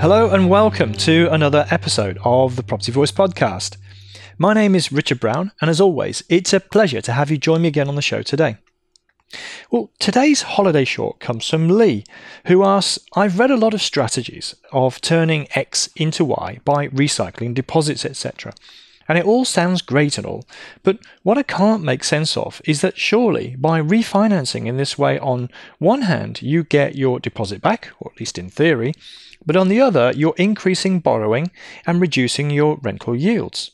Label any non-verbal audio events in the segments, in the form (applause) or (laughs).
Hello and welcome to another episode of the Property Voice podcast. My name is Richard Brown, and as always, it's a pleasure to have you join me again on the show today. Well, today's holiday short comes from Lee, who asks I've read a lot of strategies of turning X into Y by recycling deposits, etc. And it all sounds great and all, but what I can't make sense of is that surely by refinancing in this way, on one hand, you get your deposit back, or at least in theory, but on the other, you're increasing borrowing and reducing your rental yields.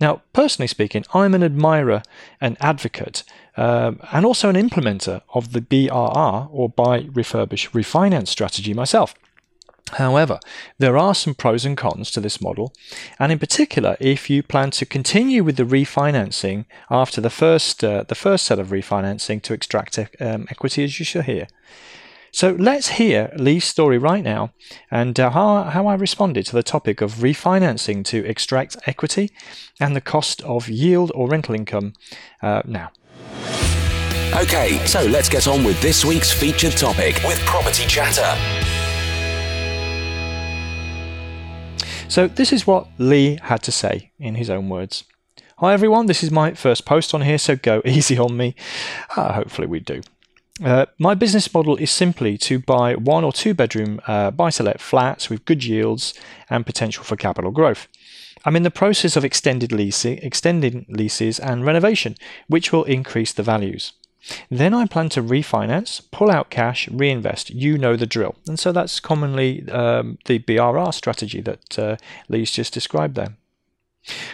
Now, personally speaking, I'm an admirer an advocate um, and also an implementer of the BRR or buy, refurbish, refinance strategy myself. However, there are some pros and cons to this model, and in particular, if you plan to continue with the refinancing after the first uh, the first set of refinancing to extract um, equity, as you shall hear. So let's hear Lee's story right now and uh, how, how I responded to the topic of refinancing to extract equity and the cost of yield or rental income uh, now. Okay, so let's get on with this week's featured topic with Property Chatter. So, this is what Lee had to say in his own words. Hi everyone, this is my first post on here, so go (laughs) easy on me. Uh, hopefully, we do. Uh, my business model is simply to buy one or two bedroom uh, buy to let flats with good yields and potential for capital growth. I'm in the process of extended leasing, extending leases and renovation, which will increase the values. Then I plan to refinance, pull out cash, reinvest. You know the drill. And so that's commonly um, the BRR strategy that uh, Lee's just described there.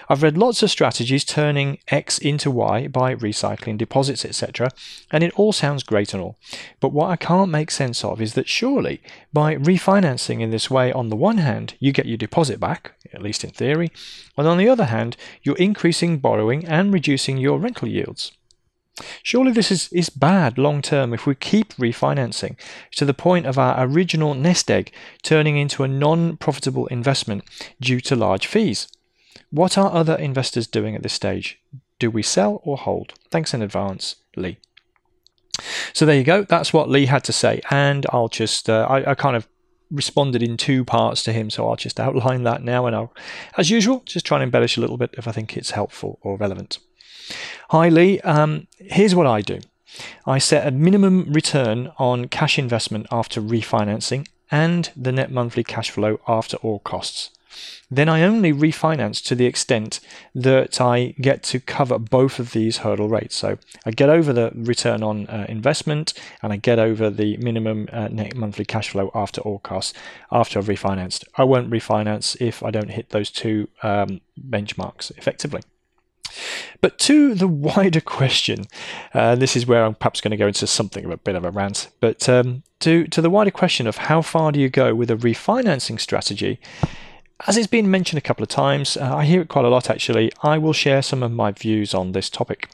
I've read lots of strategies turning X into Y by recycling deposits, etc., and it all sounds great and all. But what I can't make sense of is that surely by refinancing in this way, on the one hand, you get your deposit back, at least in theory, and on the other hand, you're increasing borrowing and reducing your rental yields. Surely this is, is bad long term if we keep refinancing to the point of our original nest egg turning into a non profitable investment due to large fees. What are other investors doing at this stage? Do we sell or hold? Thanks in advance, Lee. So there you go. That's what Lee had to say, and I'll just uh, I, I kind of responded in two parts to him, so I'll just (laughs) outline that now, and I'll, as usual, just try and embellish a little bit if I think it's helpful or relevant. Hi Lee. Um, here's what I do. I set a minimum return on cash investment after refinancing and the net monthly cash flow after all costs then I only refinance to the extent that I get to cover both of these hurdle rates. So I get over the return on uh, investment and I get over the minimum uh, net monthly cash flow after all costs after I've refinanced. I won't refinance if I don't hit those two um, benchmarks effectively. But to the wider (laughs) question, uh, this is where I'm perhaps going to go into something of a bit of a rant. But um, to to the wider question of how far do you go with a refinancing strategy, as it's been mentioned a couple of times, uh, I hear it quite a lot actually, I will share some of my views on this topic.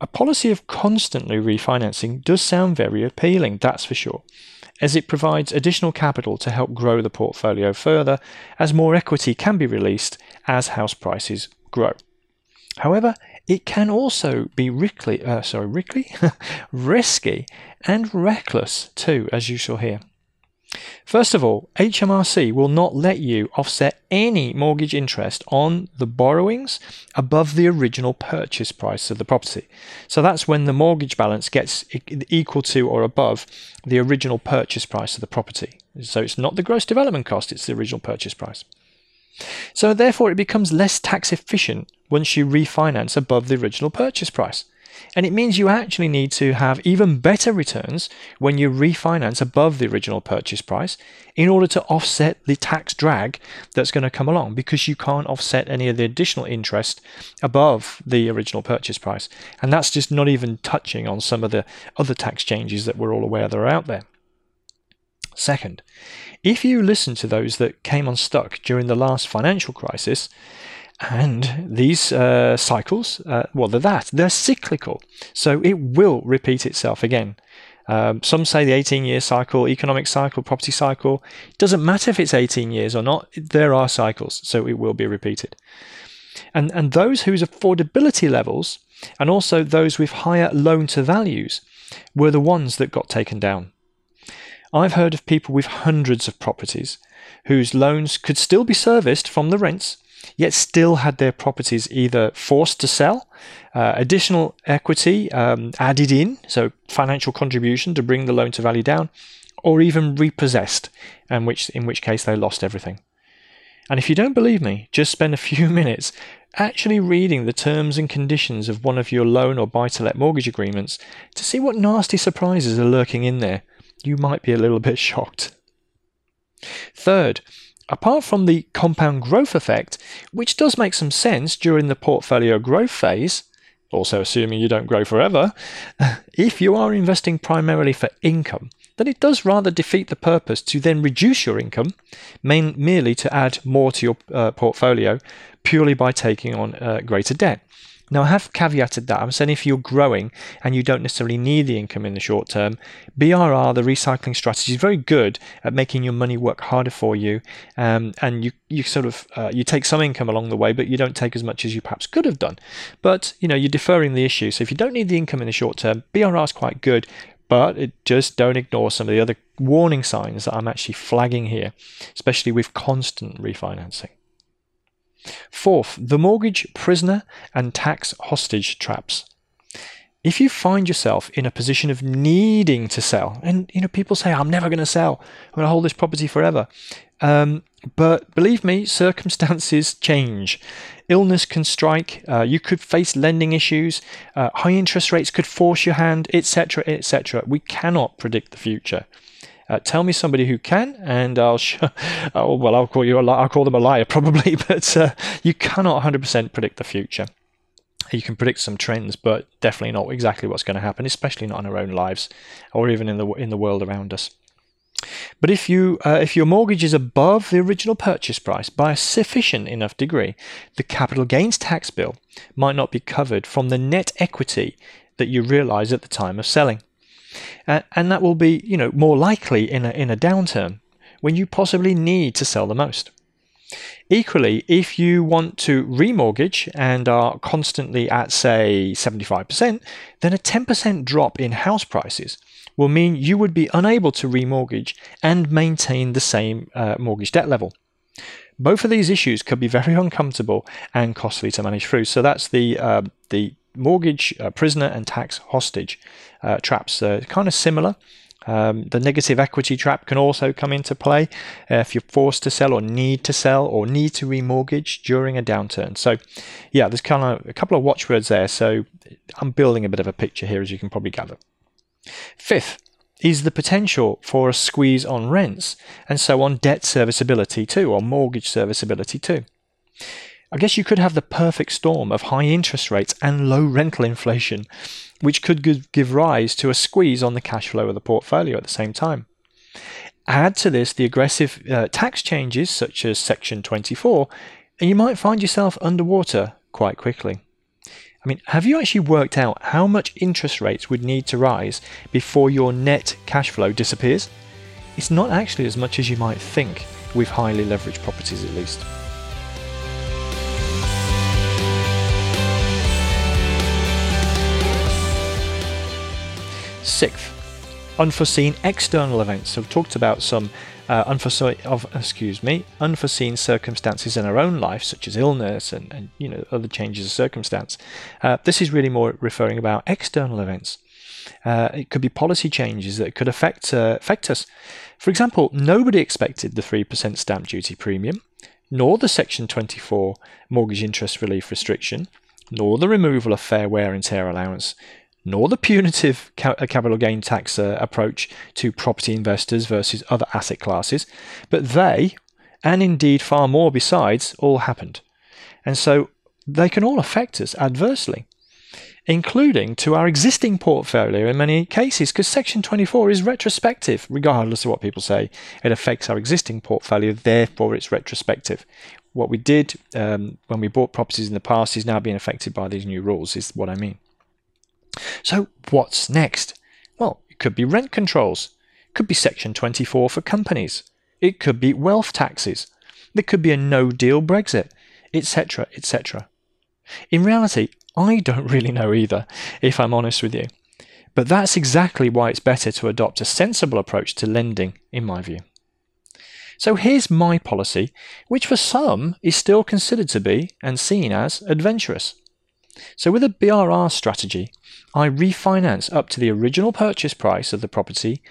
A policy of constantly refinancing does sound very appealing, that's for sure, as it provides additional capital to help grow the portfolio further as more equity can be released as house prices grow. However, it can also be rickly, uh, sorry, rickly? (laughs) risky and reckless too, as you shall hear. First of all, HMRC will not let you offset any mortgage interest on the borrowings above the original purchase price of the property. So that's when the mortgage balance gets equal to or above the original purchase price of the property. So it's not the gross development cost, it's the original purchase price. So therefore, it becomes less tax efficient once you refinance above the original purchase price. And it means you actually need to have even better returns when you refinance above the original purchase price in order to offset the tax drag that's going to come along because you can't offset any of the additional interest above the original purchase price. And that's just not even touching on some of the other tax changes that we're all aware that are out there. Second, if you listen to those that came unstuck during the last financial crisis, and these uh, cycles, uh, well, they're that. They're cyclical. So it will repeat itself again. Um, some say the 18 year cycle, economic cycle, property cycle. Doesn't matter if it's 18 years or not, there are cycles, so it will be repeated. And, and those whose affordability levels, and also those with higher loan to values, were the ones that got taken down. I've heard of people with hundreds of properties whose loans could still be serviced from the rents, yet still had their properties either forced to sell, uh, additional equity um, added in, so financial contribution to bring the loan to value down, or even repossessed, and which in which case they lost everything. And if you don't believe me, just spend a (laughs) few minutes actually reading the terms and conditions of one of your loan or buy to let mortgage agreements to see what nasty surprises are lurking in there. You might be a little bit (laughs) shocked. Third, apart from the compound growth effect, which does make some sense during the portfolio growth phase, also assuming you don't grow forever, (laughs) if you are investing primarily for income, then it does rather defeat the purpose to then reduce your income, main, merely to add more to your uh, portfolio purely by taking on uh, greater debt. Now, I have caveated that. I'm saying if you're growing and you don't necessarily need the income in the short term, BRR, the recycling strategy, is very good at making your money work harder for you. Um, and you, you sort of uh, you take some income along the way, but you don't take as much as you perhaps could have done. But you know you're deferring the issue. So if you don't need the income in the short term, BRR is quite good. But it, just don't ignore some of the other warning signs that I'm actually flagging here, especially with constant refinancing. Fourth, the mortgage prisoner and tax hostage traps. If you find yourself in a position of needing to sell, and you know people say I'm never going to sell, I'm going to hold this property forever, um, but believe me, (laughs) circumstances change. Illness can strike. Uh, you could face lending issues. Uh, high interest rates could force your hand, etc., etc. We cannot predict the future. Uh, tell me somebody who can, and I'll sh- (laughs) oh, well, I'll call you a li- I'll call them a liar (laughs) probably, but uh, you cannot 100% predict the future. You can predict some trends, but definitely not exactly what's going to happen, especially not in our own lives or even in the in the world around us. But if you uh, if your mortgage is above the original purchase price by a sufficient enough degree, the capital gains tax bill might not be covered from the net equity that you realize at the time of selling. Uh, and that will be, you know, more likely in a, in a downturn when you possibly need to sell the most. Equally, if you want to remortgage and are constantly at, say, 75%, then a 10% drop in house prices will mean you would be unable to remortgage and maintain the same uh, mortgage debt level. Both of these issues could be very uncomfortable and costly to manage through. So that's the uh, the mortgage uh, prisoner and tax hostage uh, traps. Uh, kind of similar. Um, the negative equity trap can also come into play if you're forced to sell or need to sell or need to remortgage during a downturn. So, yeah, there's kind of a couple of watchwords there. So, I'm building a bit of a picture here, as you can probably gather. Fifth is the potential for a squeeze on rents and so on debt serviceability too, or mortgage serviceability too. I guess you could have the perfect storm of high interest rates and low rental inflation, which could give rise to a squeeze on the cash flow of the portfolio at the same time. Add to this the aggressive uh, tax changes, such as Section 24, and you might find yourself underwater quite quickly. I mean, have you actually worked out how much interest rates would need to rise before your net cash flow disappears? It's not actually as much as you might think, with highly leveraged properties at least. Sixth, unforeseen external events. So we've talked about some uh, unforeseen, of, excuse me, unforeseen circumstances in our own life, such as illness and, and you know other changes of circumstance. Uh, this is really more referring about external events. Uh, it could be policy changes that could affect uh, affect us. For example, nobody expected the three percent stamp duty premium, nor the Section 24 mortgage interest relief restriction, nor the removal of fair wear and tear allowance, nor the punitive uh, capital gain tax uh, approach to property investors versus other asset classes, but they, and indeed far more besides, all happened. And so they can all affect us adversely. including to our existing portfolio in many cases, because Section 24 is retrospective, regardless of what people say. It affects our existing portfolio, therefore, it's retrospective. What we did um, when we bought properties in the past is now being affected by these new rules, is what I mean. So, what's next? Well, it could be rent controls, it could be Section 24 for companies, it could be wealth taxes, there could be a no deal Brexit, etc., etc. In reality, I don't (laughs) really know either, if I'm honest with you. But that's exactly why it's better to adopt a sensible approach to lending, in my view. So here's my policy, which for some is still considered to be and seen as adventurous. So with a BRR strategy, I refinance up to the original purchase price of the property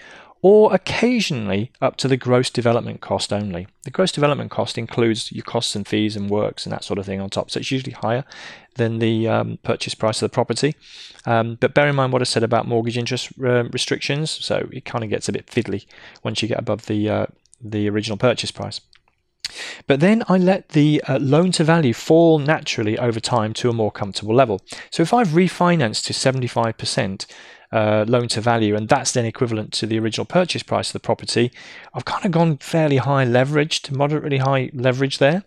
or occasionally up to the gross development cost only. The gross development cost includes your costs and fees and works and that sort of thing on top, so it's usually higher than the um, purchase price of the property. Um, but bear in mind what I said about mortgage interest uh, restrictions, so it kind of gets a bit fiddly once you get above the uh, the original purchase price. But then I let the uh, loan to value fall naturally over time to a more comfortable level. So if I've refinanced to 75%, uh, loan to value, and that's then equivalent to the original purchase price of the property. I've kind of gone fairly high leverage to moderately high leverage there,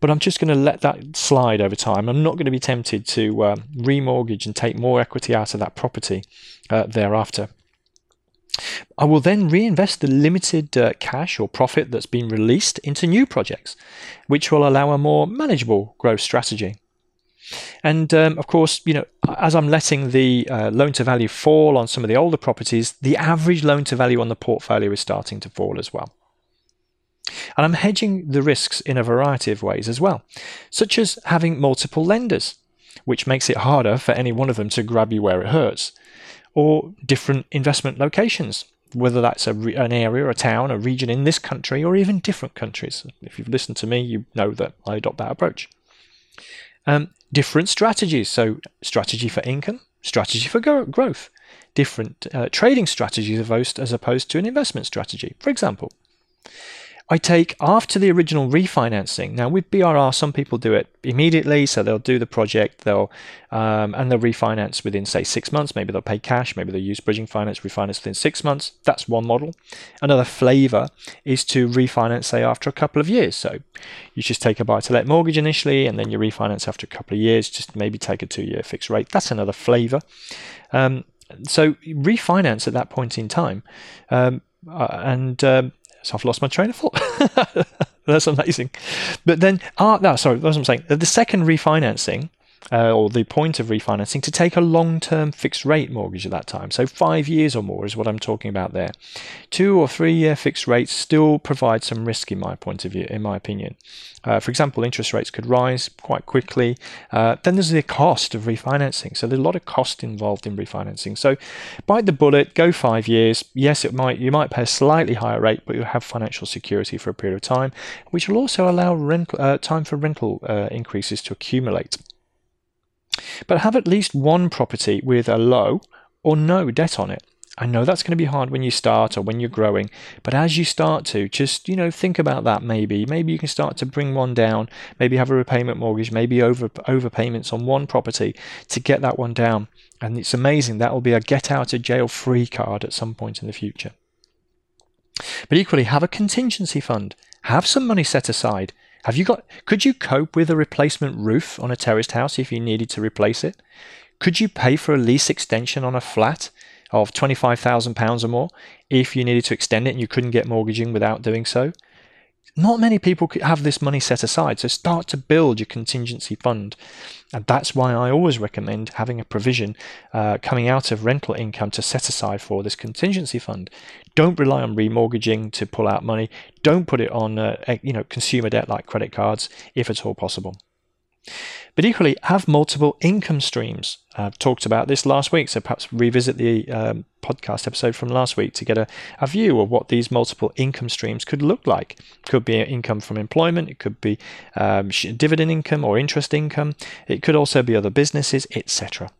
but I'm just going to let that slide over time. I'm not going to be tempted to uh, remortgage and take more equity out of that property uh, thereafter. I will then reinvest the limited uh, cash or profit that's been released into new projects, which will allow a more manageable growth strategy. And um, of course, you know, as I'm letting the uh, loan to value fall on some of the older properties, the average loan to value on the portfolio is starting to fall as well. And I'm hedging the risks in a variety of ways as well, such as having multiple lenders, which makes it harder for any one of them to grab you where it hurts, or different investment locations, whether that's a re- an area, a town, a region in this country, or even different countries. If you've listened to me, you know that I adopt that approach. Um, different strategies. So, strategy for income, strategy for growth, different uh, trading strategies as opposed to an investment strategy. For example, I take after the original refinancing. Now with BRR, some people do it immediately, so they'll do the project, they'll um, and they'll refinance within say six months. Maybe they'll pay cash, maybe they'll use bridging finance, refinance within six months. That's one model. Another flavour is to refinance say after a couple of years. So you just take a buy-to-let mortgage initially, and then you refinance after a couple of years. Just maybe take a two-year fixed rate. That's another flavour. Um, so refinance at that point in time, um, uh, and um, so I've lost my train of thought. (laughs) That's amazing. But then, ah, no, sorry, that's what I'm saying. The second refinancing uh, or the point of refinancing to take a long term fixed rate mortgage at that time. So, five years or more is what I'm talking about there. Two or three year fixed rates still provide some risk, in my point of view, in my opinion. Uh, for example, interest rates could rise quite quickly. Uh, then there's the cost of refinancing. So, there's a lot of cost involved in refinancing. So, bite the bullet, go five years. Yes, it might you might pay a slightly higher rate, but you'll have financial security for a period of time, which will also allow uh, time for rental uh, increases to accumulate. But have at least one property with a low or no debt on it. I know that's going to be hard when you start or when you're growing, but as you start to, just you know, think about that. Maybe, maybe you can start to bring one down. Maybe have a repayment mortgage. Maybe over overpayments on one property to get that one down. And it's amazing that will be a get out of jail free card at some point in the future. But equally, have a contingency fund. Have some money set aside. Have you got? Could you cope with a replacement roof on a terraced house if you needed to replace it? Could you pay for a lease extension on a flat of twenty-five thousand pounds or more if you needed to extend it and you couldn't get mortgaging without doing so? Not many people have this money set aside, so start to build your contingency fund. And that's why I always recommend having a provision uh, coming out of rental income to set aside for this contingency fund. Don't rely on remortgaging to pull out money. Don't put it on uh, you know consumer debt like credit cards if at all possible. But equally, have multiple income streams. I've talked about this last week, so perhaps revisit the um, podcast episode from last week to get a, a view of what these multiple income streams could look like. It could be income from employment, it could be um, dividend income or interest income, it could also be other businesses, etc.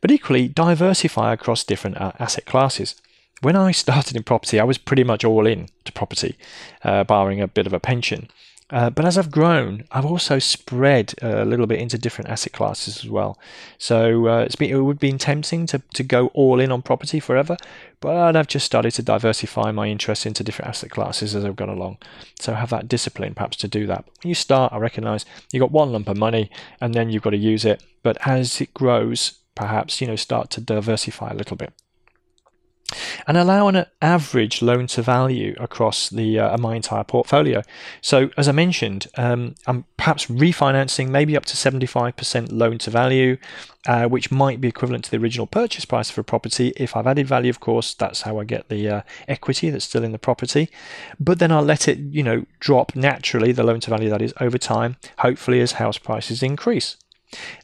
But equally, diversify across different uh, asset classes. When I started in property, I was pretty much all in to property, uh, barring a bit of a pension. Uh, but as I've grown, I've also spread a little bit into different asset classes as well. So uh, it's been, it would be tempting to, to go all in on property forever, but I've just started to diversify my interest into different asset classes as I've gone along. So have that discipline perhaps to do that. When you start, I recognize you've got one lump of money and then you've got to use it. But as it grows, perhaps, you know, start to diversify a little bit and allow an average loan to value across the uh, my entire portfolio. So, as I mentioned, um, I'm perhaps refinancing maybe up to 75% loan to value, uh, which might be equivalent to the original purchase price for a property. If I've added value, of course, that's how I get the uh, equity that's still in the property. But then I'll let it, you know, drop naturally, the loan to value that is over time, hopefully as house prices increase.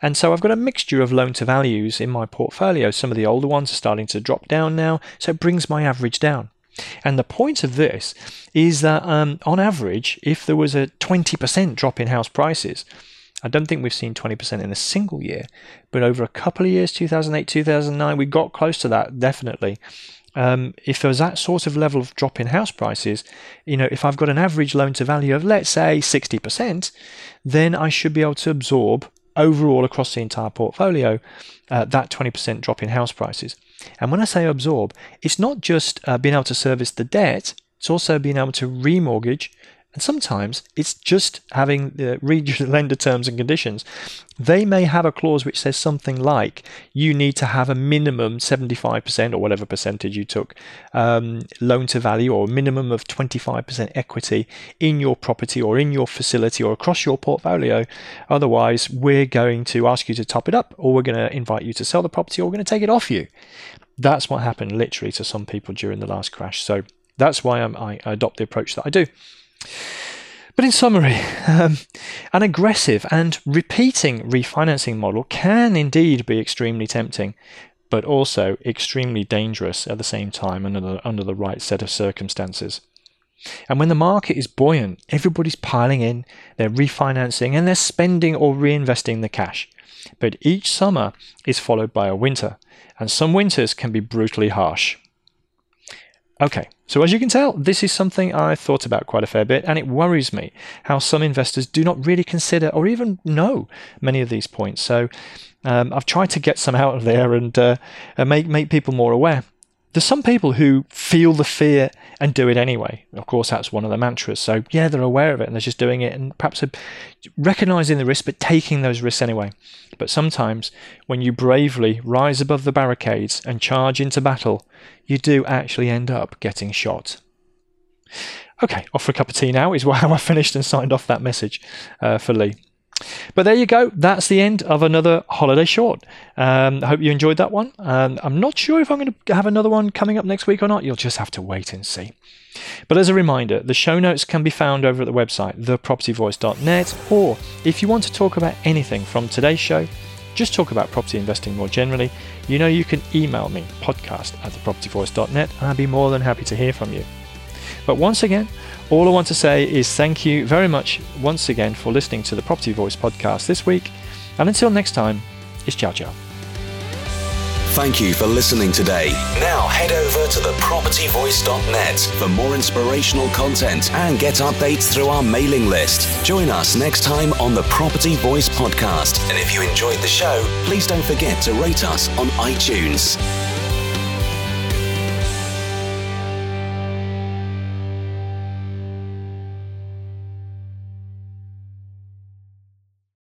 And so I've got a mixture of loan to values in my portfolio. Some of the older ones are starting to drop down now, so it brings my average down. And the point of this is that um, on average, if there was a 20% drop in house prices, I don't think we've seen 20% in a single year, but over a couple of years, 2008, 2009, we got close to that, definitely. Um, if there was that sort of level of drop in house prices, you know, if I've got an average loan to value of, let's say, 60%, then I should be able to absorb overall across the entire portfolio, uh, that 20% drop in house prices. And when I say absorb, it's not just uh, being able to service the debt, it's also being able to remortgage and sometimes it's just having the (laughs) read lender terms and conditions. They may have a clause which says something like you need to have a minimum 75% or whatever percentage you took um, loan to value or a minimum of 25% equity in your property or in your facility or across your portfolio. Otherwise, we're going to ask you to top it up or we're going to invite you to sell the property or we're going to take it off you. That's what happened literally to some people during the last crash. So that's why I'm, I adopt the approach that I do. But in summary, um, an aggressive and repeating refinancing model can indeed be extremely tempting, but also extremely dangerous at the same time under the, under the right set of circumstances. And when the market is buoyant, everybody's piling in, they're refinancing, and they're spending or reinvesting the cash. But each summer is followed by a winter, and some winters can be brutally harsh. Okay, so as you can tell, this is something I've thought about quite a fair bit, and it worries me how some investors do not really consider or even know many of these points. So um, I've tried to get some (laughs) out of there and uh, make make people more aware. There's some people who feel the fear and do it anyway. Of course, that's one of the mantras. So, yeah, they're aware of it and they're just doing it and perhaps recognizing the risk, but taking those risks anyway. But sometimes, when you bravely rise above the barricades and charge into battle, you do actually end up getting shot. Okay, off for a cup of tea now is (laughs) how I finished and signed off that message uh, for Lee. But there you go. That's the end of another holiday short. Um, I hope you enjoyed that one. Um, I'm not sure if I'm going to have another one coming up next week or not. You'll just have to wait and see. But as a reminder, the show notes can be found over at the website, thepropertyvoice.net, or if you want to talk about anything from today's show, just talk about property investing more generally, you know you can email me, podcast at thepropertyvoice.net, and I'd be more than happy to hear from you. But once again, all I want to say is thank you very much once again for listening to the Property Voice podcast this week. And until next time, it's ciao ciao. Thank you for listening today. Now head over to thepropertyvoice.net for more inspirational content and get updates through our mailing list. Join us next time on the Property Voice podcast. And if you enjoyed the show, please don't forget to rate us on iTunes.